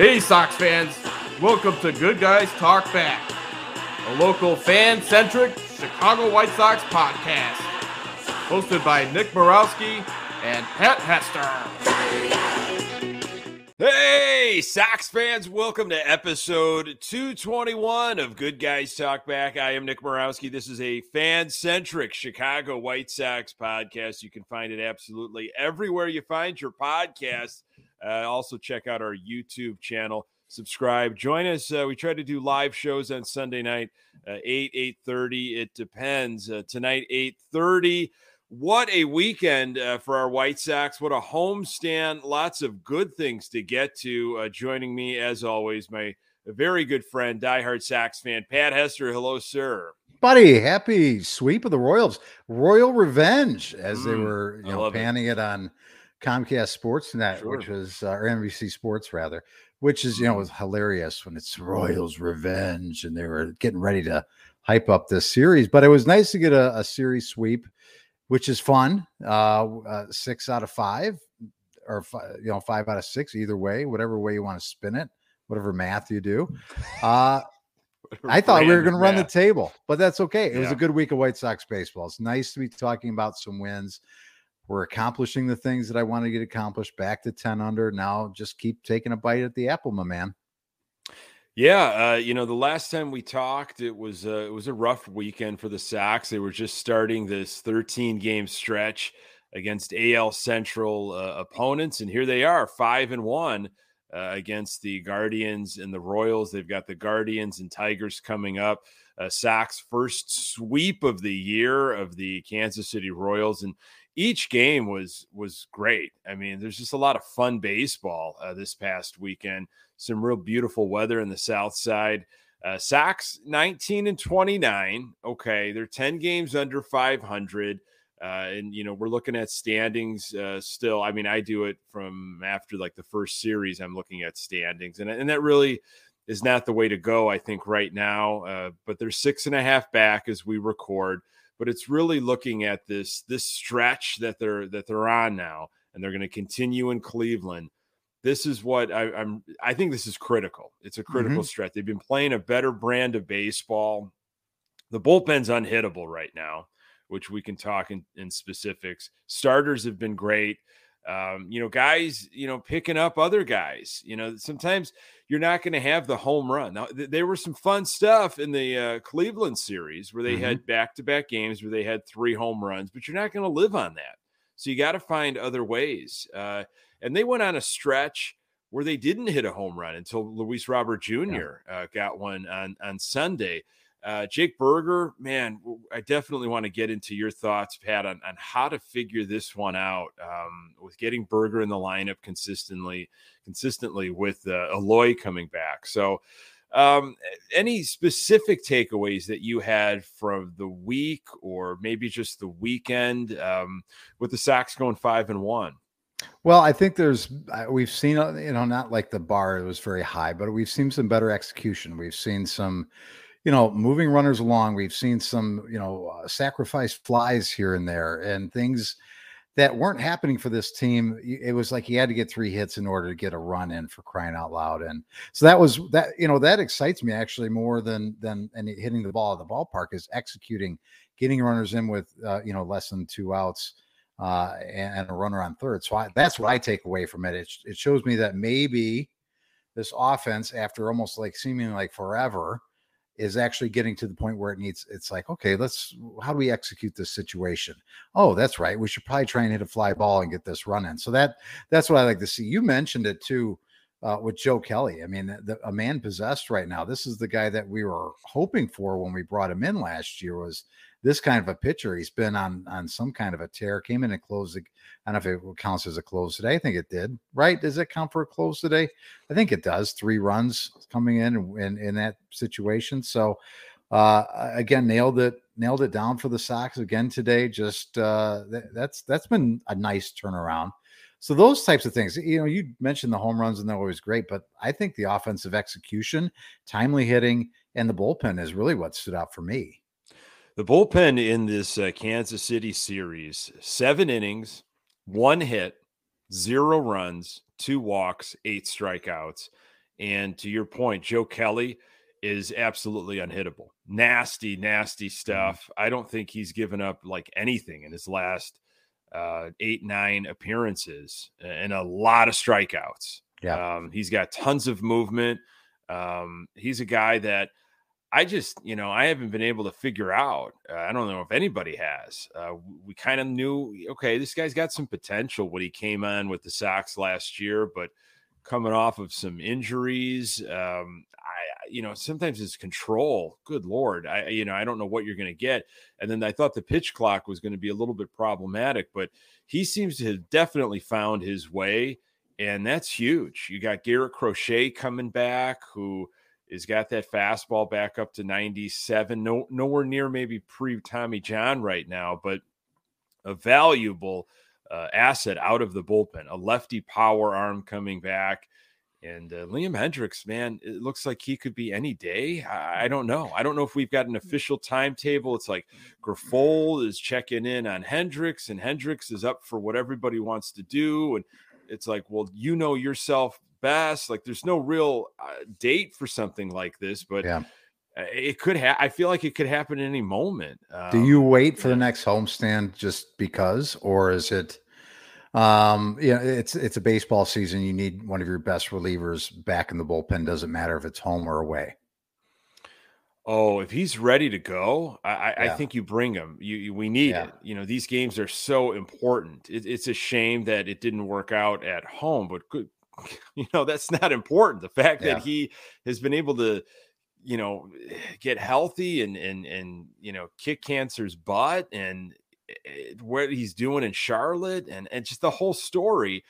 Hey, Sox fans. Welcome to Good Guys Talk Back, a local fan centric Chicago White Sox podcast. Hosted by Nick Morawski and Pat Hester. Hey, Sox fans, welcome to episode 221 of Good Guys Talk Back. I am Nick Morawski. This is a fan centric Chicago White Sox podcast. You can find it absolutely everywhere you find your podcast. Uh, also, check out our YouTube channel. Subscribe. Join us. Uh, we try to do live shows on Sunday night, uh, 8, 8.30. It depends. Uh, tonight, 8.30 what a weekend uh, for our White Sox. What a homestand. Lots of good things to get to. Uh, joining me, as always, my very good friend, diehard Sox fan, Pat Hester. Hello, sir. Buddy, happy sweep of the Royals. Royal Revenge, as mm, they were you know, panning it. it. on Comcast Sportsnet, sure. which was, uh, or NBC Sports, rather, which is, you know, mm. was hilarious when it's Royals Revenge and they were getting ready to hype up this series. But it was nice to get a, a series sweep which is fun. Uh, uh, six out of five, or five, you know, five out of six, either way, whatever way you want to spin it, whatever math you do. Uh, I thought we were going to run the table, but that's okay. It yeah. was a good week of White Sox baseball. It's nice to be talking about some wins. We're accomplishing the things that I wanted to get accomplished. Back to ten under. Now, just keep taking a bite at the apple, my man. Yeah, uh, you know, the last time we talked, it was uh, it was a rough weekend for the Sox. They were just starting this 13 game stretch against AL Central uh, opponents, and here they are, five and one uh, against the Guardians and the Royals. They've got the Guardians and Tigers coming up. Uh, Sox first sweep of the year of the Kansas City Royals, and each game was was great. I mean, there's just a lot of fun baseball uh, this past weekend some real beautiful weather in the south side. Uh, Sox 19 and 29. Okay, they're 10 games under 500. Uh, and you know we're looking at standings uh, still. I mean, I do it from after like the first series. I'm looking at standings, and and that really is not the way to go. I think right now, uh, but they're six and a half back as we record. But it's really looking at this this stretch that they're that they're on now, and they're going to continue in Cleveland this is what I, am I think this is critical. It's a critical mm-hmm. stretch. They've been playing a better brand of baseball. The bullpen's unhittable right now, which we can talk in, in specifics. Starters have been great. Um, you know, guys, you know, picking up other guys. You know, sometimes you're not going to have the home run. Now, th- there was some fun stuff in the uh, Cleveland series where they mm-hmm. had back to back games where they had three home runs, but you're not going to live on that. So you got to find other ways. Uh, and they went on a stretch where they didn't hit a home run until Luis Robert Jr. Yeah. Uh, got one on on Sunday. Uh, Jake Burger, man, I definitely want to get into your thoughts, Pat, on, on how to figure this one out um, with getting Burger in the lineup consistently, consistently with uh, Eloy coming back. So, um, any specific takeaways that you had from the week, or maybe just the weekend, um, with the Sox going five and one? Well, I think there's we've seen uh, you know not like the bar was very high, but we've seen some better execution. We've seen some you know moving runners along. We've seen some you know uh, sacrifice flies here and there and things that weren't happening for this team. It was like he had to get three hits in order to get a run in for crying out loud. And so that was that you know that excites me actually more than than and hitting the ball at the ballpark is executing, getting runners in with uh, you know less than two outs uh, and, a runner on third. So I, that's what I take away from it. it. It shows me that maybe this offense, after almost like seeming like forever, is actually getting to the point where it needs. It's like, okay, let's. How do we execute this situation? Oh, that's right. We should probably try and hit a fly ball and get this run in. So that that's what I like to see. You mentioned it too. Uh, with Joe Kelly. I mean, the, a man possessed right now. This is the guy that we were hoping for when we brought him in last year. Was this kind of a pitcher. He's been on on some kind of a tear. Came in and closed. I don't know if it counts as a close today. I think it did. Right? Does it count for a close today? I think it does. Three runs coming in in, in that situation. So uh, again, nailed it. Nailed it down for the Sox again today. Just uh, that's that's been a nice turnaround. So those types of things, you know, you mentioned the home runs and they're always great, but I think the offensive execution, timely hitting, and the bullpen is really what stood out for me. The bullpen in this uh, Kansas City series, seven innings, one hit, zero runs, two walks, eight strikeouts. And to your point, Joe Kelly is absolutely unhittable. Nasty, nasty Mm-hmm. stuff. I don't think he's given up like anything in his last uh, eight, nine appearances and a lot of strikeouts. Yeah. Um, he's got tons of movement. Um, he's a guy that I just, you know, I haven't been able to figure out. Uh, I don't know if anybody has. Uh, we kind of knew, okay, this guy's got some potential when he came on with the Sox last year, but coming off of some injuries, um, I, you know, sometimes it's control. Good lord, I, you know, I don't know what you're going to get. And then I thought the pitch clock was going to be a little bit problematic, but he seems to have definitely found his way, and that's huge. You got Garrett Crochet coming back, who has got that fastball back up to 97. No, nowhere near maybe pre Tommy John right now, but a valuable uh, asset out of the bullpen. A lefty power arm coming back. And uh, Liam Hendriks, man, it looks like he could be any day. I, I don't know. I don't know if we've got an official timetable. It's like Grifol is checking in on Hendriks, and Hendriks is up for what everybody wants to do. And it's like, well, you know yourself best. Like, there's no real uh, date for something like this, but Yeah. uh, it could have. I feel like it could happen at any moment. Do Um, you wait for the next homestand just because, or is it, um, you know, it's it's a baseball season. You need one of your best relievers back in the bullpen. Doesn't matter if it's home or away. Oh, if he's ready to go, I, I, I think you bring him. You, you we need Yeah. it. You know, these games are so important. It, it's a shame that it didn't work out at home, but good. You know, that's not important. The fact Yeah. that he has been able to, you know, get healthy and and and you know kick cancer's butt and Eh, what he's doing in Charlotte and and just the whole story.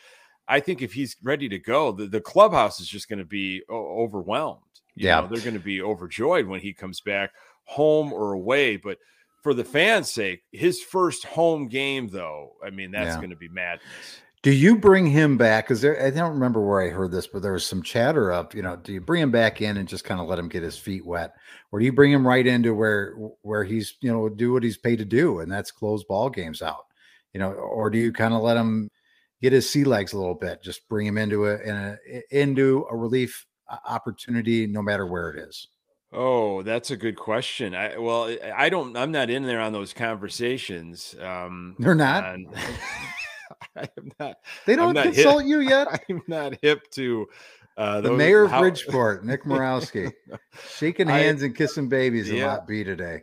I think if he's ready to go, the, the clubhouse is just going to be overwhelmed. You Yeah. know, they're going to be overjoyed when he comes back home or away. But for the fans' sake, his first home game, though, I mean, that's Yeah. going to be madness. Do you bring him back? Because there, I don't remember where I heard this, but there was some chatter up. You know, do you bring him back in and just kind of let him get his feet wet, or do you bring him right into where where he's you know do what he's paid to do, and that's close ball games out? You know, or do you kind of let him get his sea legs a little bit, just bring him into a, in a into a relief opportunity, no matter where it is? Oh, that's a good question. I well, I- I don't. I'm not in there on those conversations. Um, They're not? on- I am not. They don't not consult you yet. I'm not hip to uh, The those- mayor of how- Bridgeport, Nick Morawski, shaking I- hands and kissing babies in Yeah. Lot B today.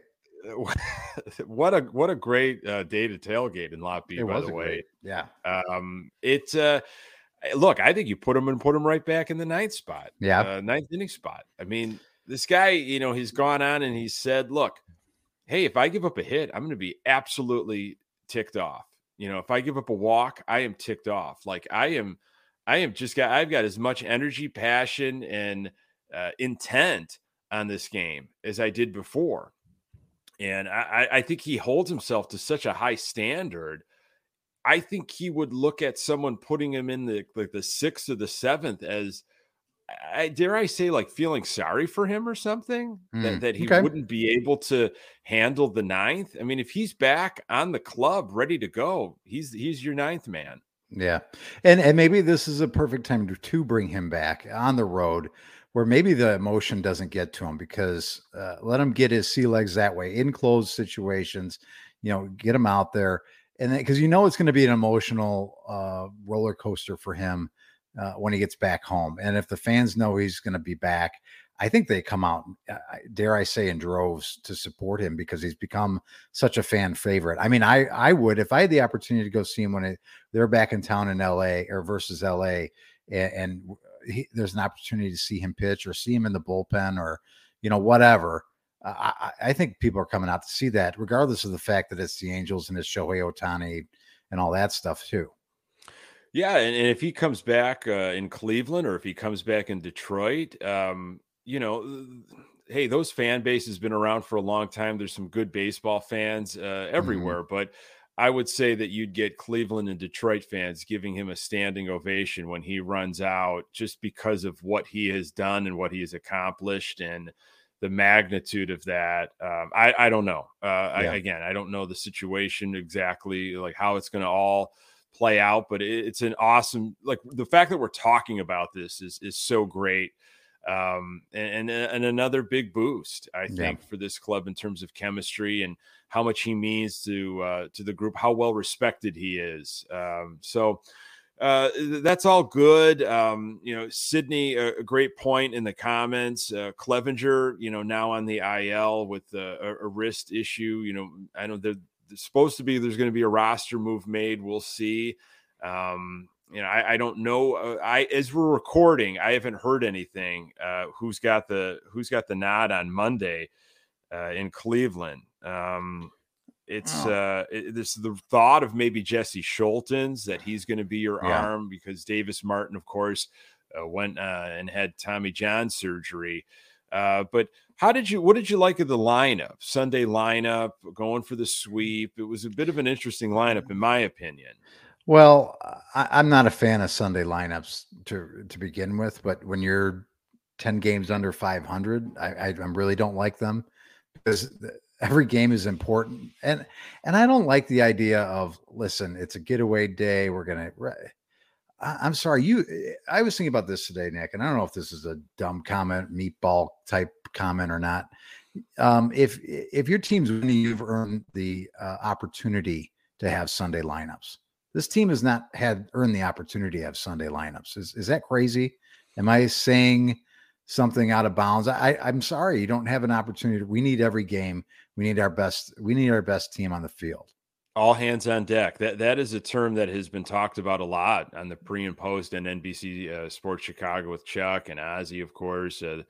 what a what a great uh, day to tailgate in Lot B. It by was the way, great, yeah, um, it's uh, look. I think you put him and put him right back in the ninth spot. yeah. uh, ninth inning spot. I mean, this guy, you know, he's gone on and he said, "Look, hey, if I give up a hit, I'm going to be absolutely ticked off. You know, if I give up a walk, I am ticked off. Like I am, I am just got. I've got as much energy, passion, and uh, intent on this game as I did before." And I, I think he holds himself to such a high standard. I think he would look at someone putting him in the like the sixth or the seventh as I dare I say like feeling sorry for him or something Mm, that, that he okay. wouldn't be able to handle the ninth. I mean, if he's back on the club ready to go, he's he's your ninth man. Yeah. And and maybe this is a perfect time to, to bring him back on the road where maybe the emotion doesn't get to him because uh, let him get his sea legs that way in closed situations, you know, get him out there. And then because you know it's going to be an emotional uh, roller coaster for him uh, when he gets back home. And if the fans know he's going to be back, I think they come out, uh, dare I say, in droves to support him because he's become such a fan favorite. I mean, I I would if I had the opportunity to go see him when it, they're back in town in LA or versus LA, and, and he, there's an opportunity to see him pitch or see him in the bullpen or you know whatever. Uh, I, I think people are coming out to see that, regardless of the fact that it's the Angels and it's Shohei Ohtani and all that stuff too. Yeah, and, and if he comes back uh, in Cleveland or if he comes back in Detroit, um, you know, hey, those fan base has been around for a long time. There's some good baseball fans uh, everywhere, but I would say that you'd get Cleveland and Detroit fans giving him a standing ovation when he runs out, just because of what he has done and what he has accomplished and the magnitude of that. Um, I, I don't know. Uh, I, again, I don't know the situation exactly, like how it's going to all play out, but it's an awesome like the fact that we're talking about this is is so great Um, and, and another big boost, I think, yeah. for this club in terms of chemistry and how much he means to uh, to the group, how well respected he is. Um, so uh, that's all good. Um, you know, Sydney, a, a, great point in the comments. Uh, Clevinger, you know, now on the IL with a, a wrist issue. You know, I know there's supposed to be there's going to be a roster move made. We'll see. Um, you know, I, I don't know. Uh, I as we're recording, I haven't heard anything. Uh, who's got the who's got the nod on Monday uh, in Cleveland? Um, it's oh. uh, it, this the thought of maybe Jesse Scholtens that he's going to be your yeah. arm because Davis Martin, of course, uh, went uh, and had Tommy John surgery. Uh, but how did you? What did you like of the lineup? Sunday lineup, going for the mm-hmm. sweep. It was a bit of an interesting lineup, in my opinion. Well, I, am not a fan of Sunday lineups to to begin with, but when you're ten games under 500, I, I really don't like them because every game is important and and i don't like the idea of listen it's a getaway day we're gonna i'm sorry you i was thinking about this today nick and i don't know if this is a dumb comment meatball type comment or not um, if if your team's winning you've earned the uh, opportunity to have sunday lineups this team has not had earned the opportunity to have sunday lineups is, is that crazy am i saying something out of bounds. I, I'm sorry, you don't have an opportunity. We need every game. We need our best. We need our best team on the field. All hands on deck. That that is a term that has been talked about a lot on the pre and post and NBC uh, Sports Chicago with Chuck and Ozzie, of course. Uh,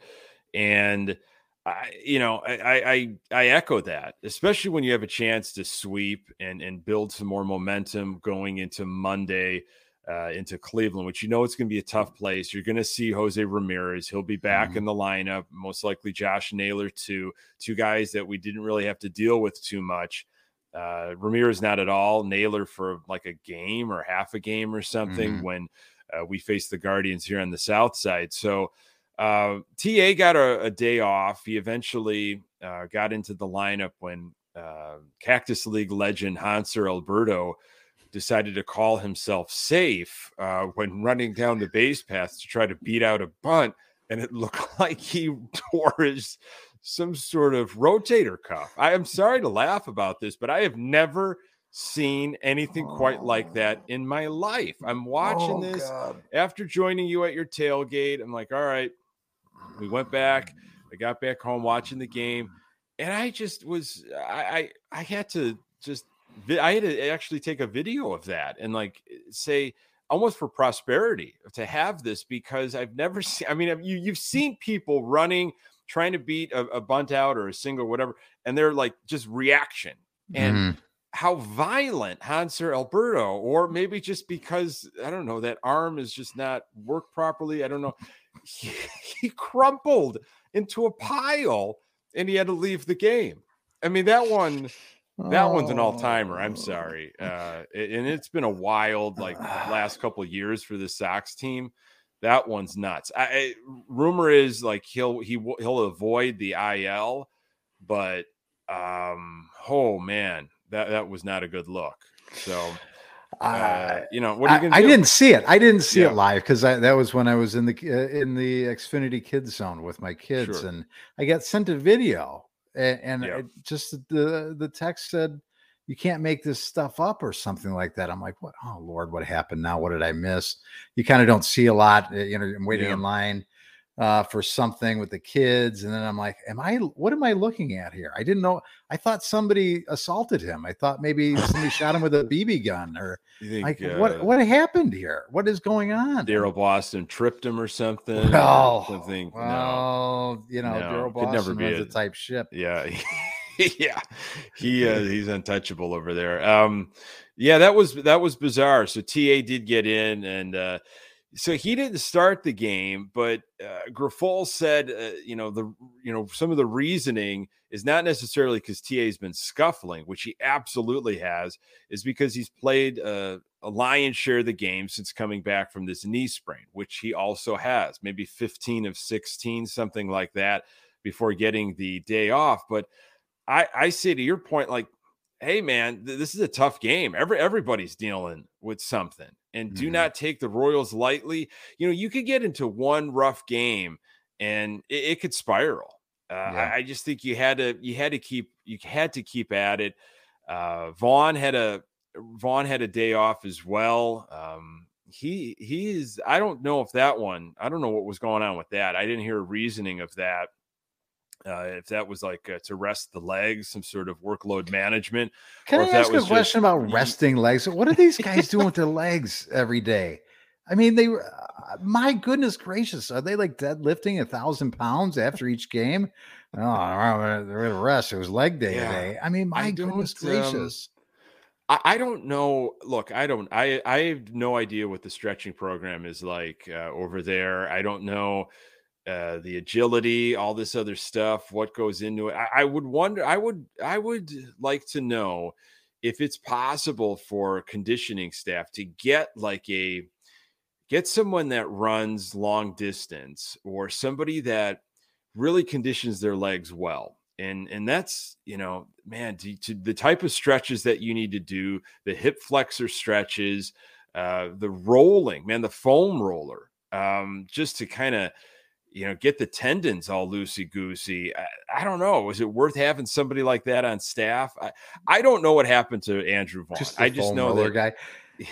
and I, you know, I, I I echo that, especially when you have a chance to sweep and and build some more momentum going into Monday uh, into Cleveland, which you know it's going to be a tough place. You're going to see Jose Ramirez. He'll be back mm-hmm. in the lineup, most likely Josh Naylor, too. Two guys that we didn't really have to deal with too much. Uh, Ramirez, not at all. Naylor for like a game or half a game or something mm-hmm. when uh, we face the Guardians here on the South Side. So uh, TA got a, a, day off. He eventually uh, got into the lineup when uh, Cactus League legend Hanser Alberto decided to call himself safe uh, when running down the base path to try to beat out a bunt, and it looked like he tore his some sort of rotator cuff. I am sorry to laugh about this, but I have never seen anything quite like that in my life. I'm watching oh, this God. after joining you at your tailgate. I'm like, all right, we went back. I got back home watching the game, and I just was I I, I had to just I had to actually take a video of that and like say almost for prosperity to have this because I've never seen. I mean, you you've seen people running trying to beat a, a bunt out or a single, or whatever, and they're like just reaction and. Mm-hmm. How violent Hanser Alberto, or maybe just because I don't know that arm is just not worked properly. I don't know. He, he crumpled into a pile and he had to leave the game. I mean, that one that oh. one's an all timer. I'm oh. sorry, uh, and it's been a wild like last couple years for the Sox team. That one's nuts. I, I, rumor is like he'll he will he'll avoid the IL, but um, oh man, that that was not a good look. So. Uh, you know what are you gonna I, I didn't see it. I didn't see yeah. it live because that was when I was in the uh, in the Xfinity Kids Zone with my kids, sure. and I got sent a video and, and yep. just the the text said you can't make this stuff up or something like that. I'm like, what? Oh Lord, what happened now? What did I miss? You kind of don't see a lot. Eh, you know, I'm waiting yeah. in line uh, for something with the kids, and then I'm like, am I? What am I looking at here? I didn't know. I thought somebody assaulted him. I thought maybe somebody shot him with a BB gun, or think, like uh, what? What happened here? What is going on? Daryl Boston tripped him or something. Well, something. Well, no. you know, no, Daryl Boston never be a, type ship. Yeah. yeah, he uh, he's untouchable over there. Um, yeah, that was that was bizarre. So TA did get in, and uh, so he didn't start the game, but uh, Grifol said, uh, you know, the you know some of the reasoning is not necessarily because TA's been scuffling, which he absolutely has, is because he's played uh, a lion's share of the game since coming back from this knee sprain, which he also has, maybe 15 of 16, something like that, before getting the day off. But I, I say to your point, like, hey man, th- this is a tough game. Every everybody's dealing with something and do mm-hmm. not take the Royals lightly. You know, you could get into one rough game and it, it could spiral. Uh, Yeah. I, I just think you had to you had to keep you had to keep at it. Uh, Vaughn had a Vaughn had a day off as well. Um, he he is. I don't know if that one. I don't know what was going on with that. I didn't hear a reasoning of that. Uh, if that was like uh, to rest the legs, some sort of workload management. Can or I if that ask a was just- question about resting legs? What are these guys doing with their legs every day? I mean, they were, uh, my goodness gracious, are they like deadlifting a thousand pounds after each game? Oh, they're going to rest. It was leg day Yeah. today. I mean, my I goodness um, gracious. I, I don't know. Look, I don't. I I have no idea what the stretching program is like uh, over there. I don't know uh, the agility, all this other stuff, what goes into it. I, I would wonder. I would. I would like to know if it's possible for conditioning staff to get like a get someone that runs long distance or somebody that really conditions their legs well and and that's you know man to, to the type of stretches that you need to do the hip flexor stretches uh the rolling man the foam roller um just to kind of you know get the tendons all loosey goosey I, I don't know is it worth having somebody like that on staff i i don't know what happened to andrew Vaughn. Just i just know that guy.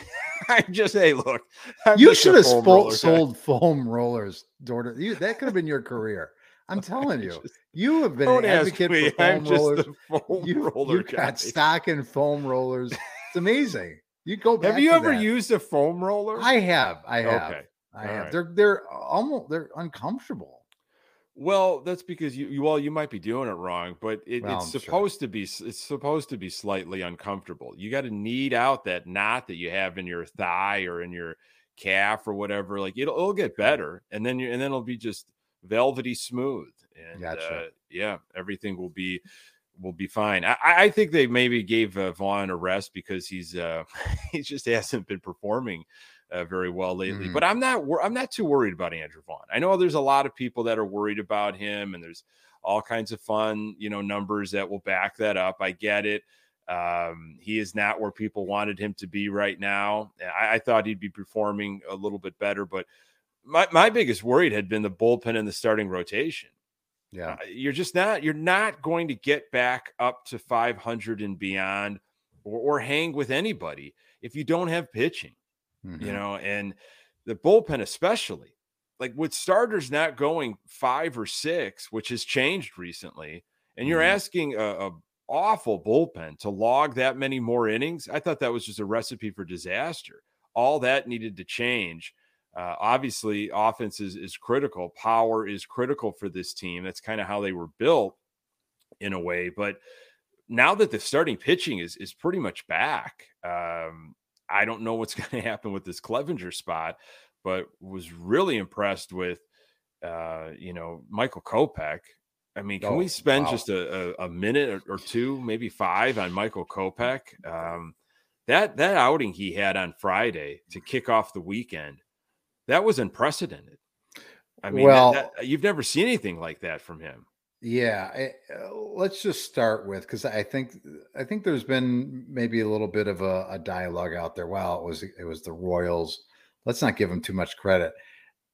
i just hey look I'm You should have spo- sold foam rollers, to you. That could have been your career. I'm telling you, Just- you have been an advocate me for foam i'm rollers. foam You, roller you guy got stock in foam rollers. It's amazing. You go back. Have you ever that. used a foam roller? I have. I have. Okay. I All have. right. They're they're almost they're uncomfortable. Well, that's because you, you well, you might be doing it wrong, but it, Well, it's I'm sure. supposed to be it's supposed to be slightly uncomfortable. You got to knead out that knot that you have in your thigh or in your calf or whatever. Like it'll it'll get better, and then you and then it'll be just velvety smooth, and Gotcha. uh, yeah, everything will be will be fine. I, I I think they maybe gave uh, Vaughn a rest because he's uh he just hasn't been performing uh, very well lately. Mhm. But I'm not I'm not too worried about Andrew Vaughn. I know there's a lot of people that are worried about him, and there's all kinds of fun you know numbers that will back that up. I get it. Um, he is not where people wanted him to be right now. I, I thought he'd be performing a little bit better, but my, my biggest worry had been the bullpen and the starting rotation. Yeah. Uh, you're just not you're not going to get back up to 500 and beyond or, or hang with anybody if you don't have pitching Mhm. you know and the bullpen especially like with starters not going five or six which has changed recently and you're Mhm. asking a, a awful bullpen to log that many more innings i thought that was just a recipe for disaster all that needed to change uh, obviously offense is, is critical power is critical for this team that's kind of how they were built in a way but now that the starting pitching is is pretty much back um i don't know what's going to happen with this clevinger spot but was really impressed with uh you know michael kopech. I mean can Oh, we spend wow. just a, a, a minute or, or two maybe five on michael kopech? Um that that outing he had on friday to kick off the weekend that was unprecedented. I mean that- that- you've never seen anything like that from him Yeah, I, uh, let's just start with because I think I think there's been maybe a little bit of a, a dialogue out there. Well, it was it was the Royals. Let's not give him too much credit.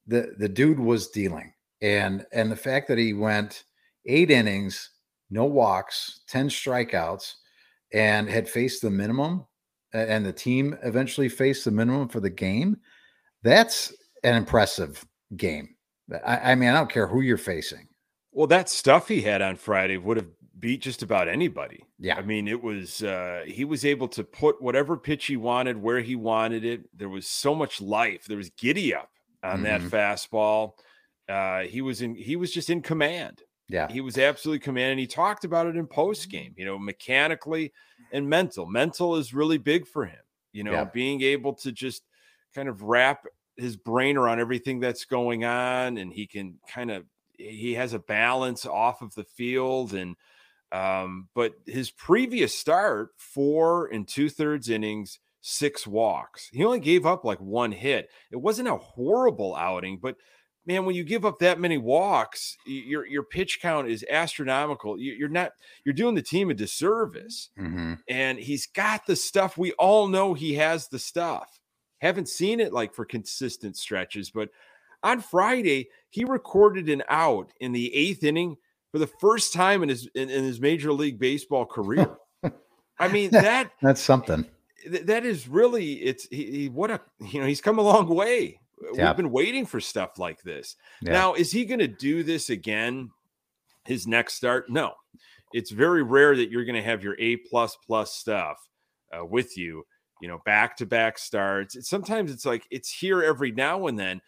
the The dude was dealing, and and the fact that he went eight innings, no walks, ten strikeouts, and had faced the minimum, and the team eventually faced the minimum for the game. That's an impressive game. I, I mean, I don't care who you're facing. Well, that stuff he had on Friday would have beat just about anybody. Yeah. I mean, it was uh he was able to put whatever pitch he wanted where he wanted it. There was so much life. There was giddy up on that Mhm. fastball. Uh he was in he was just in command. Yeah. He was absolutely command and he talked about it in post game, you know, mechanically and mental. Mental is really big for him. You know, Yeah. being able to just kind of wrap his brain around everything that's going on and he can kind of he has a balance off of the field and um but his previous start four and two thirds innings six walks. He only gave up like one hit. It wasn't a horrible outing but man when you give up that many walks your your pitch count is astronomical. You- you're not you're doing the team a disservice. Hmm and he's got the stuff. We all know he has the stuff. Haven't seen it like for consistent stretches but on Friday, he recorded an out in the eighth inning for the first time in his in, in his major league baseball career. I mean that that's something. That is really it's he, he, what a you know he's come a long way. We've been waiting for stuff like this. Now, is he going to do this again? His next start? No. It's very rare that you're going to have your A plus plus stuff uh, with you. You know, back to back starts. sometimes it's like it's here every now and then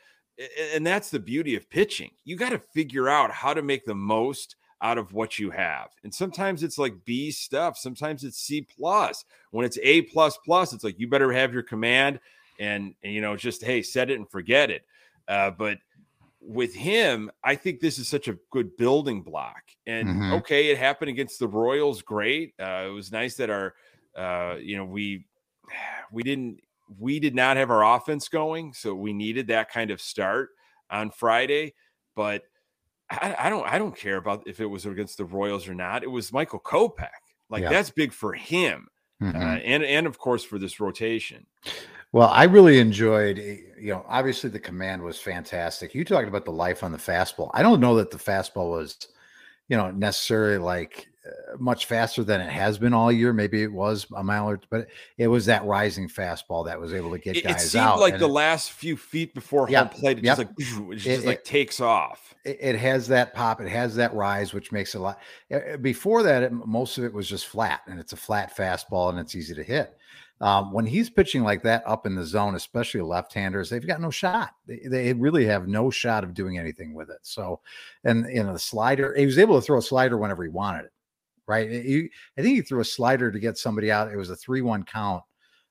and that's the beauty of pitching. You got to figure out how to make the most out of what you have. And sometimes it's like B stuff, sometimes it's C plus. When it's A plus plus, it's like you better have your command and, and you know just hey, set it and forget it. Uh, but with him, I think this is such a good building block. And mm-hmm. okay, it happened against the Royals, great. Uh, it was nice that our uh, you know we we didn't we did not have our offense going, so we needed that kind of start on Friday. But I, I don't I don't care about if it was against the Royals or not. It was Michael Kopech. Like yeah. that's big for him, uh, mm-hmm. uh, and and of course for this rotation. Well, I really enjoyed, eh, you know, obviously the command was fantastic. You talked about the life on the fastball. I don't know that the fastball was, you know, necessarily like much faster than it has been all year. Maybe it was a mile or, but it was that rising fastball that was able to get it, guys it seemed out. Like the it, last few feet before home plate, it yep. just like it just like takes off. It, has that pop. It has that rise, which makes it a lot. Eh, eh, before that, most of it was just flat, and it's a flat fastball, and it's easy to hit. Um, when he's pitching like that up in the zone, especially left-handers, they've got no shot. They, they, really have no shot of doing anything with it. So, and you know, the slider, he was able to throw a slider whenever he wanted it right? He, I think he threw a slider to get somebody out. It was a 3 1 count.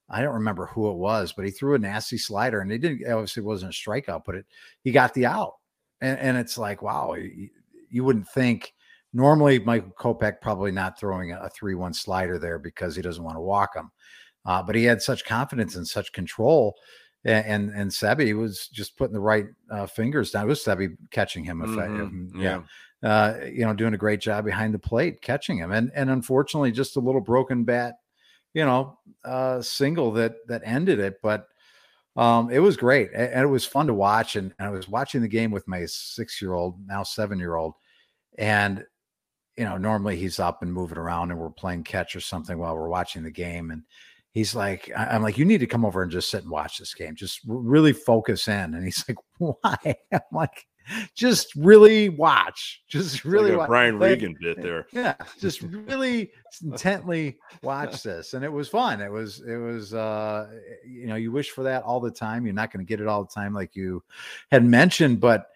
I don't remember who it was, but he threw a nasty slider and he didn't, obviously, wasn't a strikeout, but it, he got the out. And, and it's like, wow, you, you wouldn't think normally Michael Kopech probably not throwing a 3 1 slider there because he doesn't want to walk him. Uh, but he had such confidence and such control. And and, and Seby was just putting the right uh, fingers down. It was Seby catching him. Mm-hmm. Yeah. yeah uh, you know, doing a great job behind the plate, catching him, and and unfortunately, just a little broken bat, you know, uh, single that that ended it. But um, it was great, and it was fun to watch. And, and I was watching the game with my six year old, now seven year old, and you know, normally he's up and moving around, and we're playing catch or something while we're watching the game, and he's like, I'm like, you need to come over and just sit and watch this game. Just really focus in. And he's like, why? I'm like, just really watch. Just really like watch. Brian Regan bit there. Yeah, just really intently watch this, and it was fun. It was it was uh, you know you wish for that all the time. You're not going to get it all the time, like you had mentioned, but.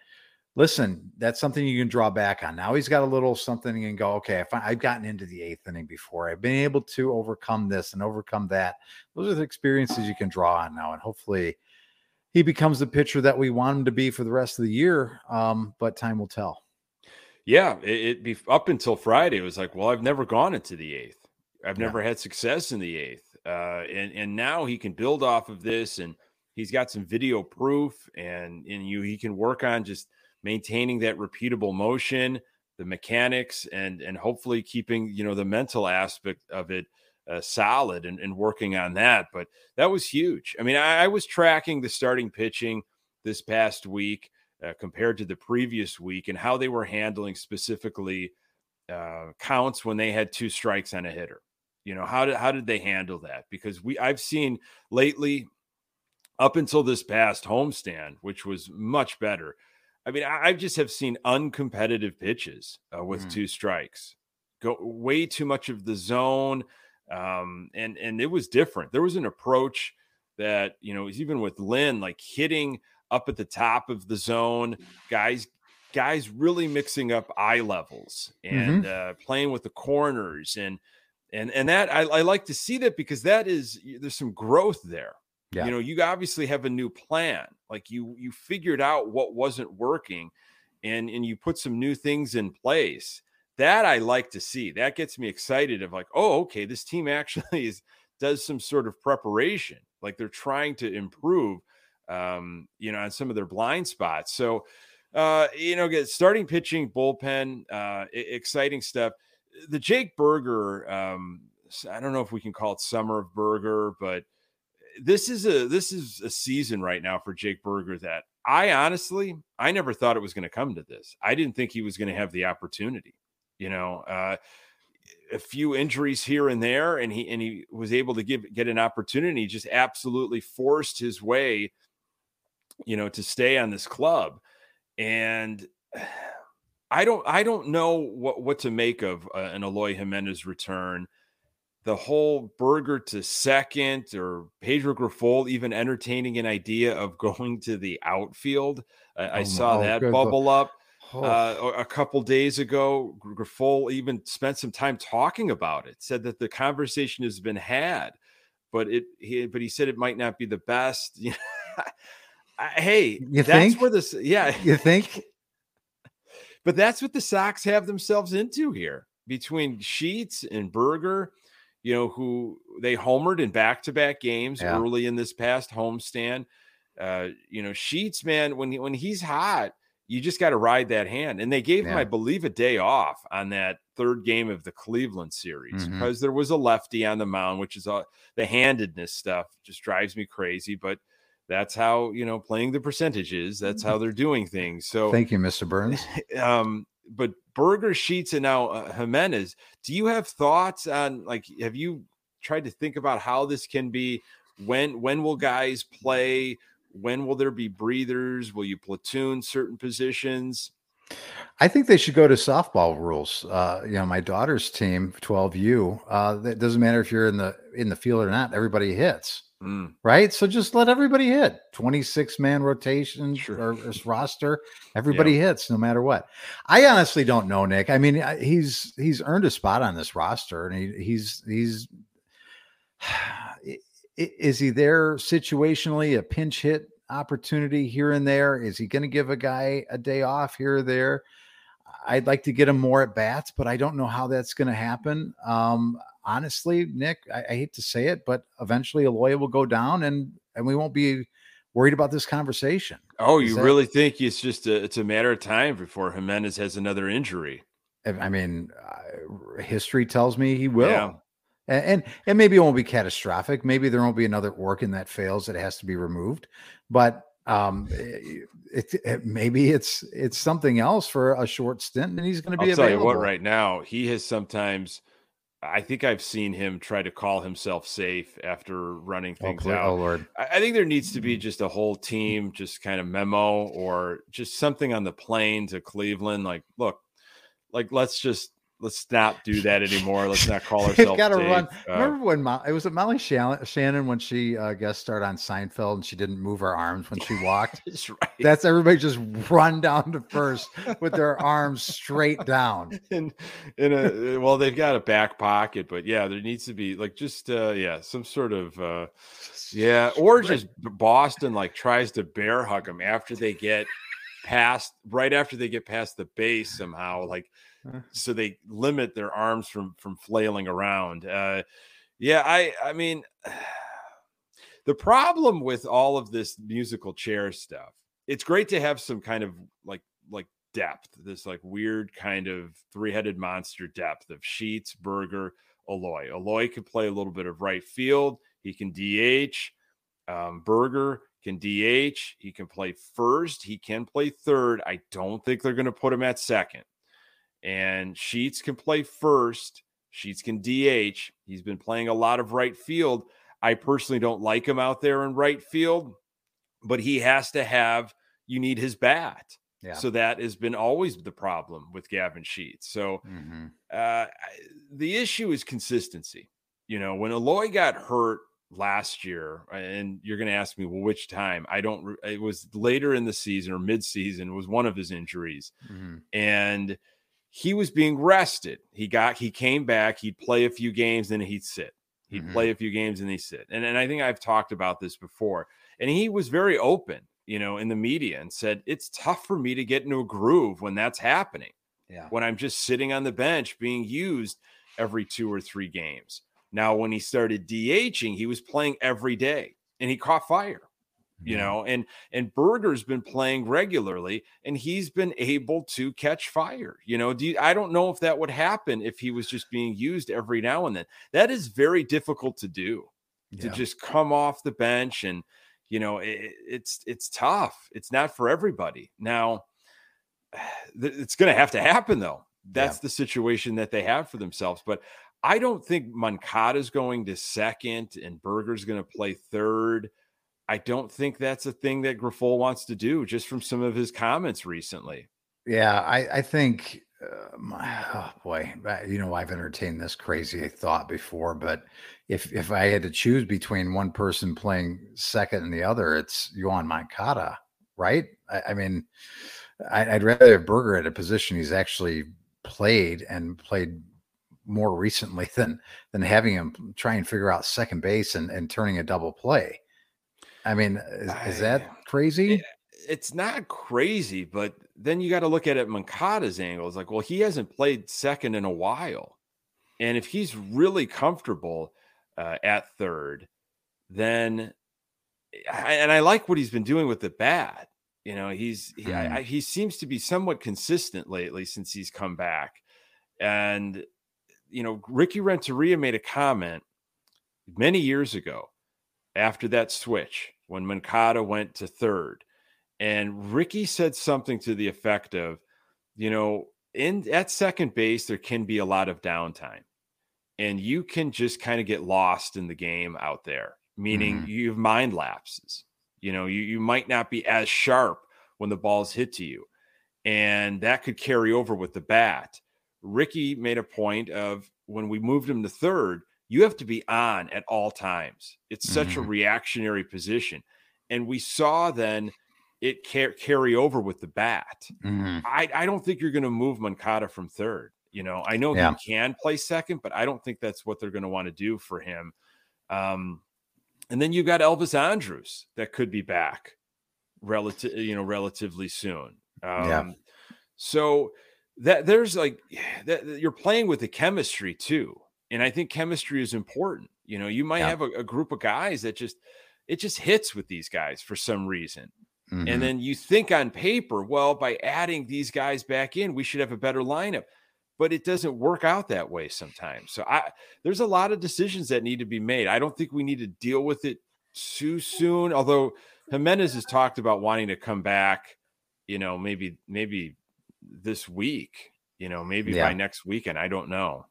Listen, that's something you can draw back on. Now he's got a little something and go, okay, I I've gotten into the eighth inning before. I've been able to overcome this and overcome that. Those are the experiences you can draw on now. And hopefully, he becomes the pitcher that we want him to be for the rest of the year. Um, but time will tell. Yeah, it, it be up until Friday. It was like, well, I've never gone into the eighth. I've never yeah. had success in the eighth, uh, and and now he can build off of this, and he's got some video proof, and and you he can work on just maintaining that repeatable motion, the mechanics, and and hopefully keeping you know the mental aspect of it uh, solid and, and, working on that. But that was huge. I mean, I, I was tracking the starting pitching this past week uh, compared to the previous week and how they were handling specifically uh, counts when they had two strikes on a hitter. You know, how did how did they handle that? Because we I've seen lately, up until this past homestand, which was much better. I mean, I, I just have seen uncompetitive pitches uh, with mm. two strikes. Go way too much of the zone um, and and it was different. There was an approach that you know, even with Lynn, like hitting up at the top of the zone, guys guys really mixing up eye levels and mm-hmm. uh, playing with the corners and and and that I, I like to see that because that is there's some growth there. Yeah. You know, you obviously have a new plan. Like you you figured out what wasn't working and and you put some new things in place that I like to see. That gets me excited of like, oh, okay, this team actually is does some sort of preparation. Like they're trying to improve um, you know, on some of their blind spots. So uh, you know, get starting pitching, bullpen, uh, exciting stuff. The Jake Burger, um, I don't know if we can call it summer of Burger, but this is a this is a season right now for Jake Burger that I honestly, I never thought it was going to come to this. I didn't think he was going to have the opportunity. You know, uh, a few injuries here and there, and he and he was able to give get an opportunity. He just absolutely forced his way, you know, to stay on this club. And I don't I don't know what what to make of uh, an Eloy Jimenez return. The whole Burger to second or Pedro Grifol even entertaining an idea of going to the outfield. I, I oh, saw oh, that bubble up. Oh. Uh, a couple days ago, Grifol even spent some time talking about it. Said that the conversation has been had, but it he but he said it might not be the best. hey, you that's think? where this yeah you think but that's what the Sox have themselves into here between Sheets and Burger, you know, who they homered in back to back games yeah. early in this past homestand. Uh, you know, Sheets, man, when he, when he's hot, you just got to ride that hand. And they gave yeah. him, I believe, a day off on that third game of the Cleveland series mm-hmm. because there was a lefty on the mound, which is uh, the handedness stuff just drives me crazy. But that's how you know playing the percentages that's how they're doing things so thank you mr burns um but burger sheets and now uh, jimenez do you have thoughts on like have you tried to think about how this can be when when will guys play when will there be breathers will you platoon certain positions I think they should go to softball rules. Uh, you know, my daughter's team, 12U, uh, it doesn't matter if you're in the in the field or not, everybody hits. Mm. Right. So just let everybody hit 26 man rotation sure. or, or, roster. Everybody yeah. hits no matter what. I honestly don't know, Nick. I mean, he's he's earned a spot on this roster and he, he's he's is he there situationally a pinch hit opportunity here and there? Is he going to give a guy a day off here or there? I'd like to get him more at bats, but I don't know how that's going to happen. Um, honestly, Nick, I, I, hate to say it, but eventually Eloy will go down, and and we won't be worried about this conversation. Oh, you that, really think it's just a, it's a matter of time before Jimenez has another injury? I mean, uh, history tells me he will. Yeah. And, and, maybe it won't be catastrophic. Maybe there won't be another organ that fails that has to be removed. But um, it, it, it, maybe it's it's something else for a short stint, and he's going to be. I'll available. tell you what, right now he has sometimes I think I've seen him try to call himself safe after running oh, things oh, out. Oh Lord! I think there needs to be just a whole team, just kind of memo or just something on the plane to Cleveland. Like, look, like let's just let's not do that anymore. Let's not call ourselves. Got to run. Uh, Remember when Mo- it was Molly Shannon when she uh, guest starred on Seinfeld and she didn't move her arms when she walked. That's right. That's everybody just run down to first with their arms straight down. In in a well, they've got a back pocket, but yeah, there needs to be like just uh yeah some sort of uh yeah, or just Boston like tries to bear hug them after they get past right after they get past the base somehow like so they limit their arms from from flailing around. Uh, yeah, I I mean, the problem with all of this musical chair stuff, it's great to have some kind of like like depth, this like weird kind of three headed monster depth of Sheets, Burger, Eloy. Eloy could play a little bit of right field. He can DH. Um, Burger can DH. He can play first. He can play third. I don't think they're going to put him at second and Sheets can play first. Sheets can DH. He's been playing a lot of right field. I personally don't like him out there in right field, but he has to have, you need his bat. Yeah. So that has been always the problem with Gavin Sheets. So mm-hmm. uh, the issue is consistency. You know, when Eloy got hurt last year, and you're going to ask me, well, which time? I don't, it was later in the season or mid season, was one of his injuries. Mm-hmm. And, he was being rested. He got he came back, he'd play a few games, and he'd sit. He'd mm-hmm. play a few games and he'd sit. And, and I think I've talked about this before. And he was very open, you know, in the media and said, It's tough for me to get into a groove when that's happening. Yeah. When I'm just sitting on the bench being used every two or three games. Now, when he started DHing, he was playing every day and he caught fire you know and and burger's been playing regularly and he's been able to catch fire you know do you, I don't know if that would happen if he was just being used every now and then that is very difficult to do yeah. to just come off the bench and you know, it, it's it's tough. It's not for everybody. Now, it's going to have to happen though. That's yeah. the situation that they have for themselves. But I don't think moncada is going to second and berger's going to play third. I don't think that's a thing that Grifol wants to do, just from some of his comments recently. Yeah, I, I think, uh, my, oh boy, you know, I've entertained this crazy thought before, but if if I had to choose between one person playing second and the other, it's Yoan Moncada, right? I, I mean, I, would rather have Burger at a position he's actually played and played more recently than than having him try and figure out second base and, and turning a double play. I mean, is, is that crazy? It, it's not crazy, but then you got to look at it Moncada's angle. It's like, well, he hasn't played second in a while. And if he's really comfortable uh, at third, then and I like what he's been doing with the bat. You know, he's he, mm. I, he seems to be somewhat consistent lately since he's come back. And you know, Ricky Renteria made a comment many years ago after that switch when Moncada went to third. And Ricky said something to the effect of, you know, in at second base, there can be a lot of downtime. And you can just kind of get lost in the game out there, meaning mm-hmm. you have mind lapses. You know, you, you might not be as sharp when the ball's hit to you. And that could carry over with the bat. Ricky made a point of when we moved him to third, you have to be on at all times. It's such mm-hmm. a reactionary position. And we saw then it car- carry over with the bat. Mm-hmm. I, I don't think you're going to move Moncada from third. You know, I know yeah. he can play second, but I don't think that's what they're going to want to do for him. Um, and then you've got Elvis Andrus that could be back relative, you know, relatively soon. Um, yeah. So that there's like that you're playing with the chemistry too, and I think chemistry is important. You know, you might yeah. have a, a, group of guys that just it just hits with these guys for some reason. Mm-hmm. And then you think on paper, well, by adding these guys back in, we should have a better lineup but it doesn't work out that way sometimes. So I there's a lot of decisions that need to be made. I don't think we need to deal with it too soon. Although Jimenez has talked about wanting to come back, you know, maybe maybe this week, you know, maybe yeah. by next weekend. I don't know.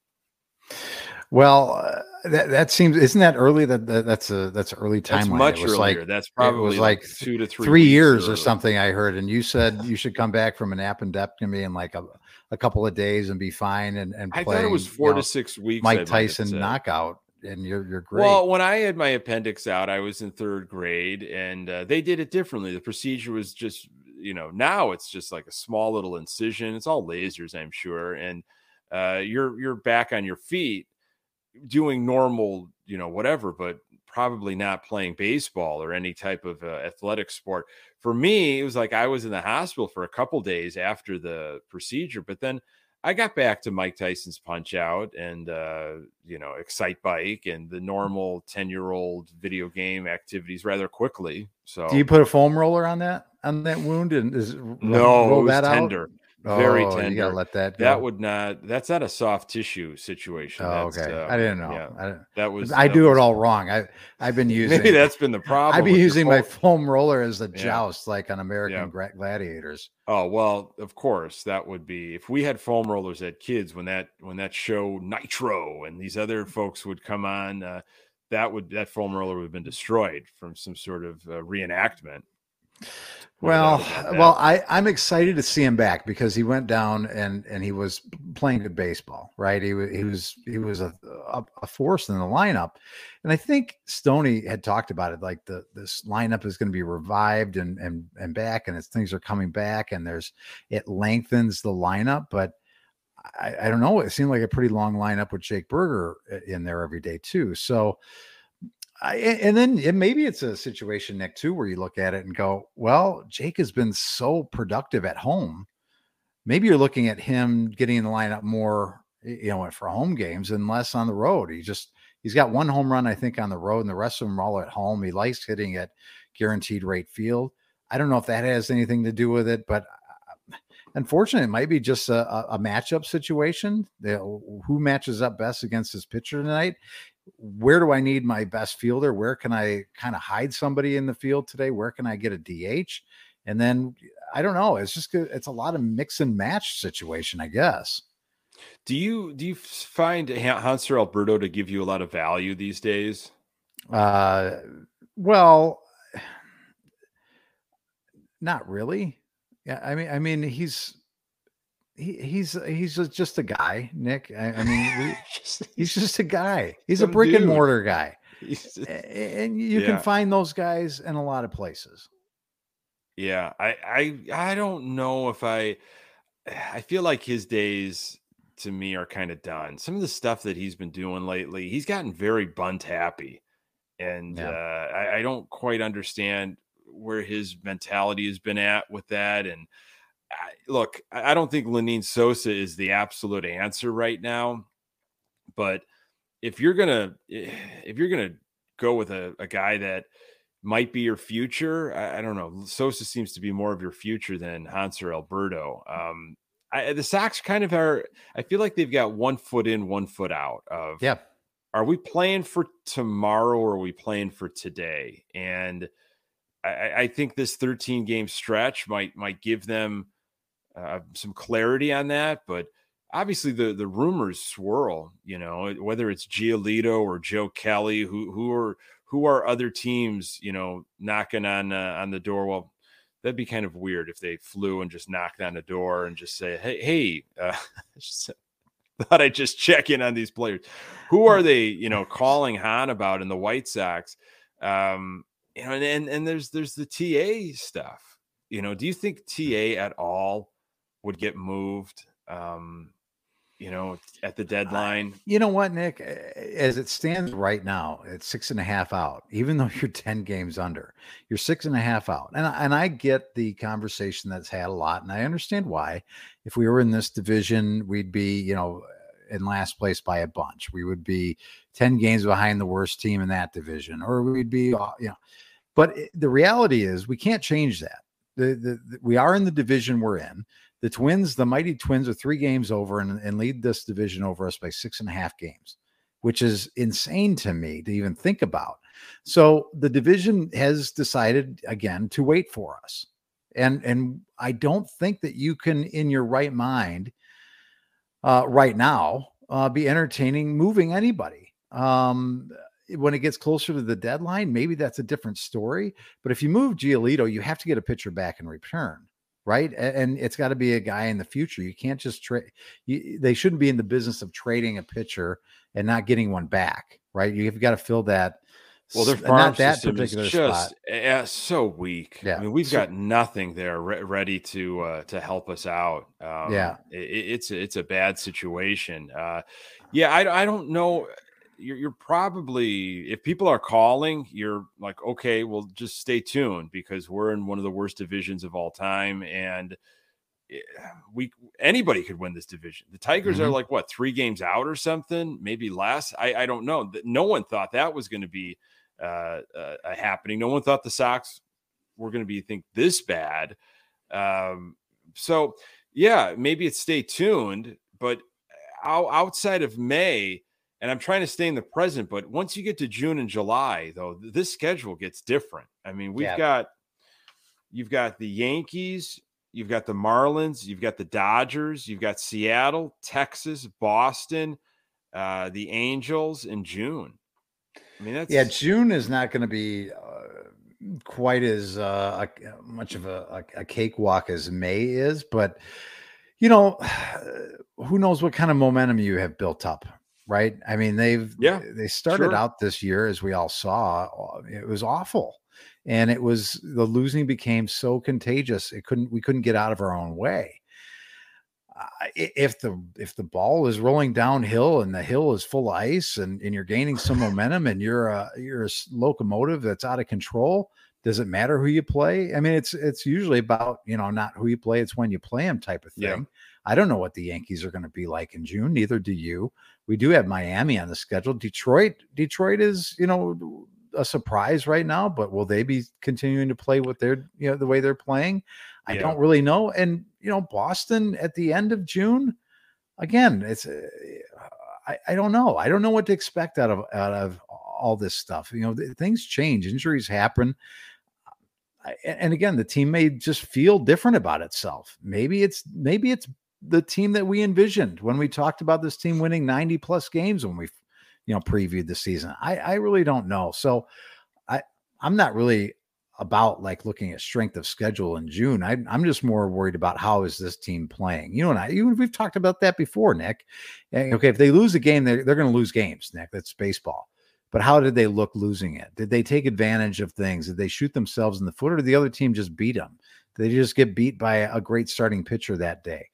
Well, uh, that that seems isn't that early? That, that that's a that's early timeline. That's much earlier. Like, that's probably was like, like two to three three years early. or something. I heard, and you said you should come back from an appendectomy in like a a couple of days and be fine and and I thought it was four you know, to six weeks. Mike Tyson knockout, and you're you're great. Well, when I had my appendix out, I was in third grade, and uh, they did it differently. The procedure was just you know now it's just like a small little incision. It's all lasers, I'm sure, and uh, you're you're back on your feet doing normal, you know, whatever, but probably not playing baseball or any type of uh, athletic sport. For me, it was like I was in the hospital for a couple days after the procedure, but then I got back to Mike Tyson's Punch Out and uh, you know Excitebike and the normal ten year old video game activities rather quickly. So, do you put a foam roller on that on that wound and is no roll that tender. Out? Very oh, tender. You gotta let that. Go. That would not. That's not a soft tissue situation. Oh, okay. Uh, I didn't know. Yeah, I, that was. I that do was, it all wrong. I I've been using. Maybe that's been the problem. I've been using my foam roller as a joust, yeah. like on American yeah. Gladiators. Oh well, of course that would be if we had foam rollers at kids when that when that show Nitro and these other folks would come on. Uh, that would that foam roller would have been destroyed from some sort of uh, reenactment. Well, well, I I'm excited to see him back because he went down and and he was playing good baseball, right? He was he was he was a a, force in the lineup, and I think Stoney had talked about it like the this lineup is going to be revived and and and back, and as things are coming back, and there's it lengthens the lineup, but. I, I don't know. It seemed like a pretty long lineup with Jake Burger uh, in there every day too. So, I, and then and maybe it's a situation, Nick, too, where you look at it and go, well, Jake has been so productive at home. Maybe you're looking at him getting in the lineup more, you know, for home games and less on the road. He just, he's got one home run, I think, on the road, and the rest of them are all at home. He likes hitting at guaranteed rate field. I don't know if that has anything to do with it, but uh, unfortunately, it might be just a, a matchup situation. who matches up best against his pitcher tonight? Where do I need my best fielder? Where can I kind of hide somebody in the field today? Where can I get a DH? And then I don't know. It's just it's a lot of mix and match situation, I guess. Do you do you find Hanser Alberto to give you a lot of value these days? Uh, well, not really. Yeah, I mean, I mean, he's he, he's he's just a guy, Nick. I, I mean, we, he's just a guy. He's a brick dude. and mortar guy, just, and you yeah. can find those guys in a lot of places. Yeah, I I I don't know if I I feel like his days to me are kind of done. Some of the stuff that he's been doing lately, he's gotten very bunt happy, and yeah. uh, I, I don't quite understand where his mentality has been at with that. And look, I don't think Lenyn Sosa is the absolute answer right now, but if you're gonna eh, if you're gonna go with a, a guy that might be your future, I, I, don't know. Sosa seems to be more of your future than Hanser Alberto. Um, I, the Sox kind of are. I feel like they've got one foot in, one foot out. Of yeah, are we playing for tomorrow or are we playing for today? And I, I think this 13 game stretch might might give them uh, some clarity on that, but obviously the the rumors swirl. You know, whether it's Giolito or Joe Kelly, who who are who are other teams, you know, knocking on uh, on the door. Well, that'd be kind of weird if they flew and just knocked on the door and just say, "Hey, hey." Uh, thought I'd just check in on these players. Who are they, you know, calling Hahn about in the White Sox? Um, you know, and, and and there's there's the TA stuff. You know, do you think TA at all would get moved? Um, you know, at the deadline. you know what, Nick? As it stands right now, it's six and a half out. Even though you're ten games under, you're six and a half out. And and I get the conversation that's had a lot, and I understand why. If we were in this division, we'd be, you know, in last place by a bunch. We would be ten games behind the worst team in that division, or we'd be, uh, you know. But the reality is, we can't change that. The, the, the, we are in the division we're in. The Twins, the mighty Twins, are three games over and, and lead this division over us by six and a half games, which is insane to me to even think about. So the division has decided again to wait for us. And and I don't think that you can, in your right mind, uh, right now, uh, be entertaining moving anybody. Um, when it gets closer to the deadline, maybe that's a different story. But if you move Giolito, you have to get a pitcher back in return, right? And it's got to be a guy in the future. You can't just trade. They shouldn't be in the business of trading a pitcher and not getting one back, right? You've got to fill that. Well, their farm not that particular just spot. Uh, so weak. Yeah. I mean, we've so, got nothing there re- ready to uh, to help us out. Um, yeah, it, it's it's a bad situation. Uh, yeah, I, I don't know you're, you're probably if people are calling you're like okay well just stay tuned because we're in one of the worst divisions of all time and eh, we anybody could win this division. The tigers mm-hmm. are like what three games out or something? Maybe less? I i don't know. No one thought that was going to be uh, uh, happening. No one thought the sox were going to be think this bad. Um so yeah maybe it's stay tuned but outside of may and I'm trying to stay in the present. But once you get to June and July, though, this schedule gets different. I mean, we've yeah. got you've got the Yankees, you've got the Marlins, you've got the Dodgers, you've got Seattle, Texas, Boston, uh, the Angels in June. I mean, that's yeah. June is not going to be uh, quite as uh, much of a, a, a cakewalk as May is, but you know, who knows what kind of momentum you have built up right? I mean, they've yeah they started sure. out this year as we all saw. It was awful, and it was the losing became so contagious. It couldn't we couldn't get out of our own way. Uh, if the if the ball is rolling downhill and the hill is full of ice and, and you're gaining some momentum and you're a you're a locomotive that's out of control, does it matter who you play? I mean, it's it's usually about you know not who you play, it's when you play them type of thing. Yeah. I don't know what the Yankees are going to be like in June. Neither do you. We do have Miami on the schedule. Detroit, Detroit is, you know, a surprise right now, but will they be continuing to play what they're, you know, the way they're playing? I yeah. don't really know. And, you know, Boston at the end of June, again, it's, uh, I, I don't know. I don't know what to expect out of out of all this stuff. You know, things change, injuries happen. And again, the team may just feel different about itself. Maybe it's maybe it's the team that we envisioned when we talked about this team winning 90 plus games when we you know previewed the season. I I really don't know. So I I'm not really about like looking at strength of schedule in June. I, i'm just more worried about how is this team playing. You know, and I, you, we've talked about that before, Nick. Eh, okay, if they lose a game, they're, they're going to lose games, Nick. That's baseball. But how did they look losing it? Did they take advantage of things? Did they shoot themselves in the foot, or did the other team just beat them? Did they just get beat by a great starting pitcher that day?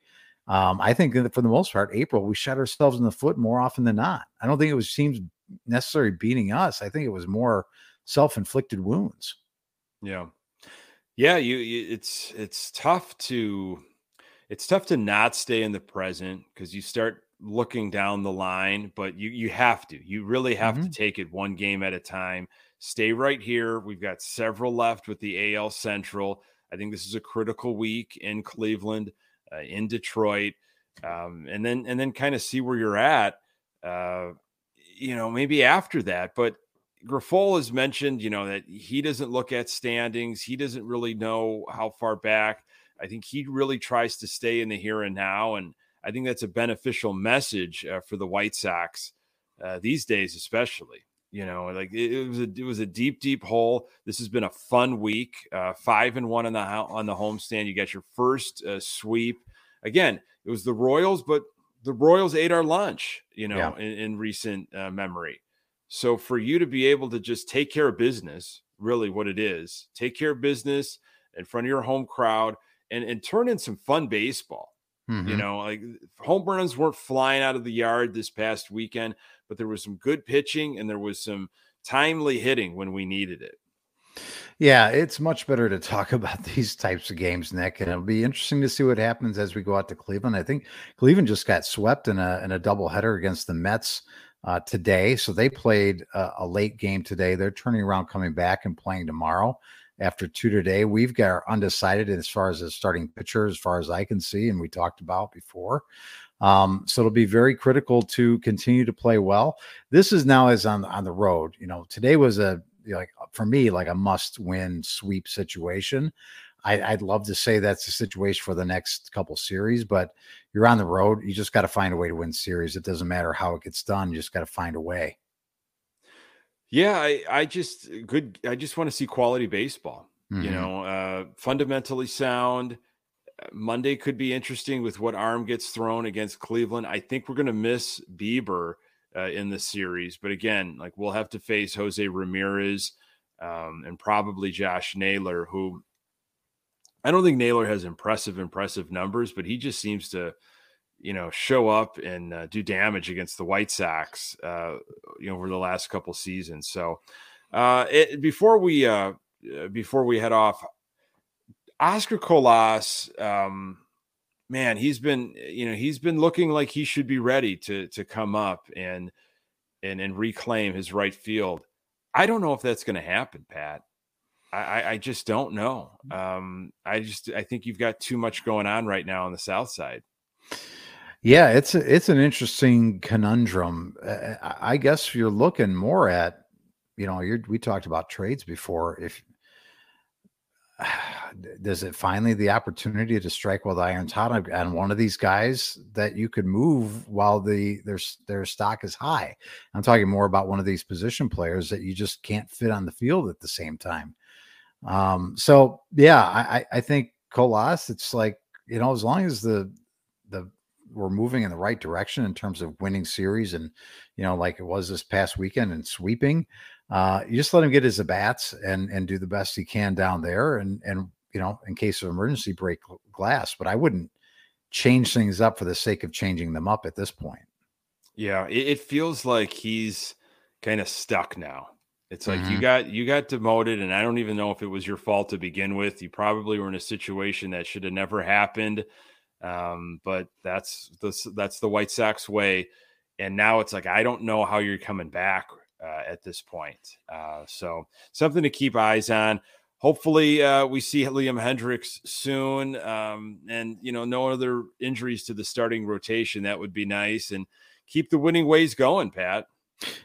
Um, I think for the most part, April, we shot ourselves in the foot more often than not. I don't think it was seems necessarily beating us. I think it was more self inflicted wounds. Yeah. Yeah, you, you it's it's tough to it's tough to not stay in the present because you start looking down the line, but you you have to. You really have mm-hmm. to take it one game at a time. Stay right here. We've got several left with the AL Central. I think this is a critical week in Cleveland, uh, in Detroit, um, and then and then kind of see where you're at. Uh, you know, maybe after that, but Grifol has mentioned, you know, that he doesn't look at standings. He doesn't really know how far back. I think he really tries to stay in the here and now. And I think that's a beneficial message uh, for the White Sox uh, these days, especially. You know, like it, it, was a it was a deep, deep hole. This has been a fun week. Uh, five and one on the on the homestand. You got your first uh, sweep. Again, it was the Royals, but the Royals ate our lunch. You know, yeah. in, in, recent uh, memory. So for you to be able to just take care of business, really what it is, take care of business in front of your home crowd and, and turn in some fun baseball. Mm-hmm. You know, like home runs weren't flying out of the yard this past weekend, but there was some good pitching and there was some timely hitting when we needed it. Yeah, it's much better to talk about these types of games, Nick, and it'll be interesting to see what happens as we go out to Cleveland. I think Cleveland just got swept in a in a doubleheader against the Mets uh, today. So they played a, a, late game today. They're turning around, coming back, and playing tomorrow after two today. We've got undecided as far as the starting pitcher, as far as I can see, and we talked about before. Um, so it'll be very critical to continue to play well. This is now as on on the road. You know, today was a like for me like a must win sweep situation. I, would love to say that's the situation for the next couple series, but you're on the road. You just got to find a way to win series. It doesn't matter how it gets done. You just got to find a way. Yeah, I, I just good. I just want to see quality baseball. Mm-hmm. You know, uh, fundamentally sound. Monday could be interesting with what arm gets thrown against Cleveland. I think we're going to miss Bieber uh, in the series, but again, like we'll have to face Jose Ramirez um, and probably Josh Naylor, who I don't think Naylor has impressive, impressive numbers, but he just seems to, you know, show up and uh, do damage against the White Sox, uh, you know, over the last couple seasons. So, uh, it, before we uh, before we head off, Oscar Colas, um, man, he's been, you know, he's been looking like he should be ready to to come up and and and reclaim his right field. I don't know if that's going to happen, Pat. I, I just don't know. Mm. Um, I just I think you've got too much going on right now on the south side. Yeah, it's a, it's an interesting conundrum. Uh, I guess you're looking more at, you know, you're, we talked about trades before. If does it finally the opportunity to strike while the iron's hot on one of these guys that you could move while the their their stock is high? I'm talking more about one of these position players that you just can't fit on the field at the same time. Um, so yeah, I, I think Colas, it's like, you know, as long as the the we're moving in the right direction in terms of winning series and you know, like it was this past weekend and sweeping, uh, you just let him get his bats and and do the best he can down there and and you know, in case of emergency break glass. But I wouldn't change things up for the sake of changing them up at this point. Yeah, it, it feels like he's kind of stuck now. It's like mm-hmm. you got you got demoted, and I don't even know if it was your fault to begin with. You probably were in a situation that should have never happened. Um, but that's the that's the White Sox way. And now it's like I don't know how you're coming back uh, at this point. Uh, so something to keep eyes on. Hopefully, uh, we see Liam Hendriks soon, um, and you know, no other injuries to the starting rotation. That would be nice. And keep the winning ways going, Pat.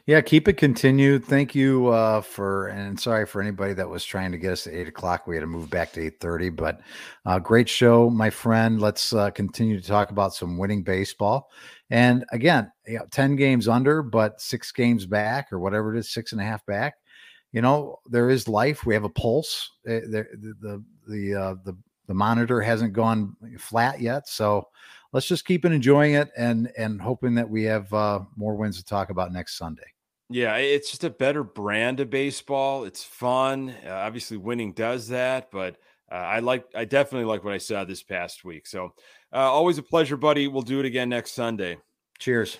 Yeah, keep it continued. Thank you uh, for, and sorry for anybody that was trying to get us to eight o'clock. We had to move back to eight thirty, but uh, great show, my friend. Let's uh, continue to talk about some winning baseball. And again, you know, ten games under, but six games back, or whatever it is, six and a half back. You know, there is life. We have a pulse. Eh, the the the uh, the, the monitor hasn't gone flat yet, so let's just keep enjoying it and and hoping that we have uh, more wins to talk about next Sunday. Yeah, it's just a better brand of baseball. It's fun. Uh, obviously, winning does that, but uh, I like, I definitely like what I saw this past week. So, uh, always a pleasure, buddy. We'll do it again next Sunday. Cheers,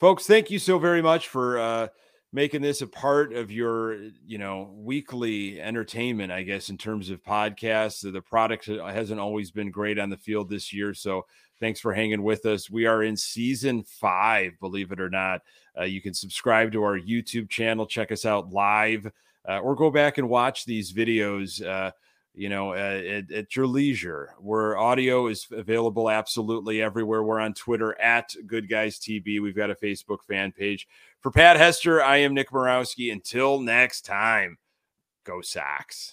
folks. Thank you so very much for uh, making this a part of your, you know, weekly entertainment. I guess in terms of podcasts, the product hasn't always been great on the field this year, so Thanks for hanging with us. We are in season five, believe it or not. Uh, you can subscribe to our YouTube channel, check us out live, uh, or go back and watch these videos. Uh, you know, uh, at, at, your leisure. Where audio is available absolutely everywhere. We're on Twitter at Good Guys TV. We've got a Facebook fan page. For Pat Hester, I am Nick Morawski. Until next time, go Sox.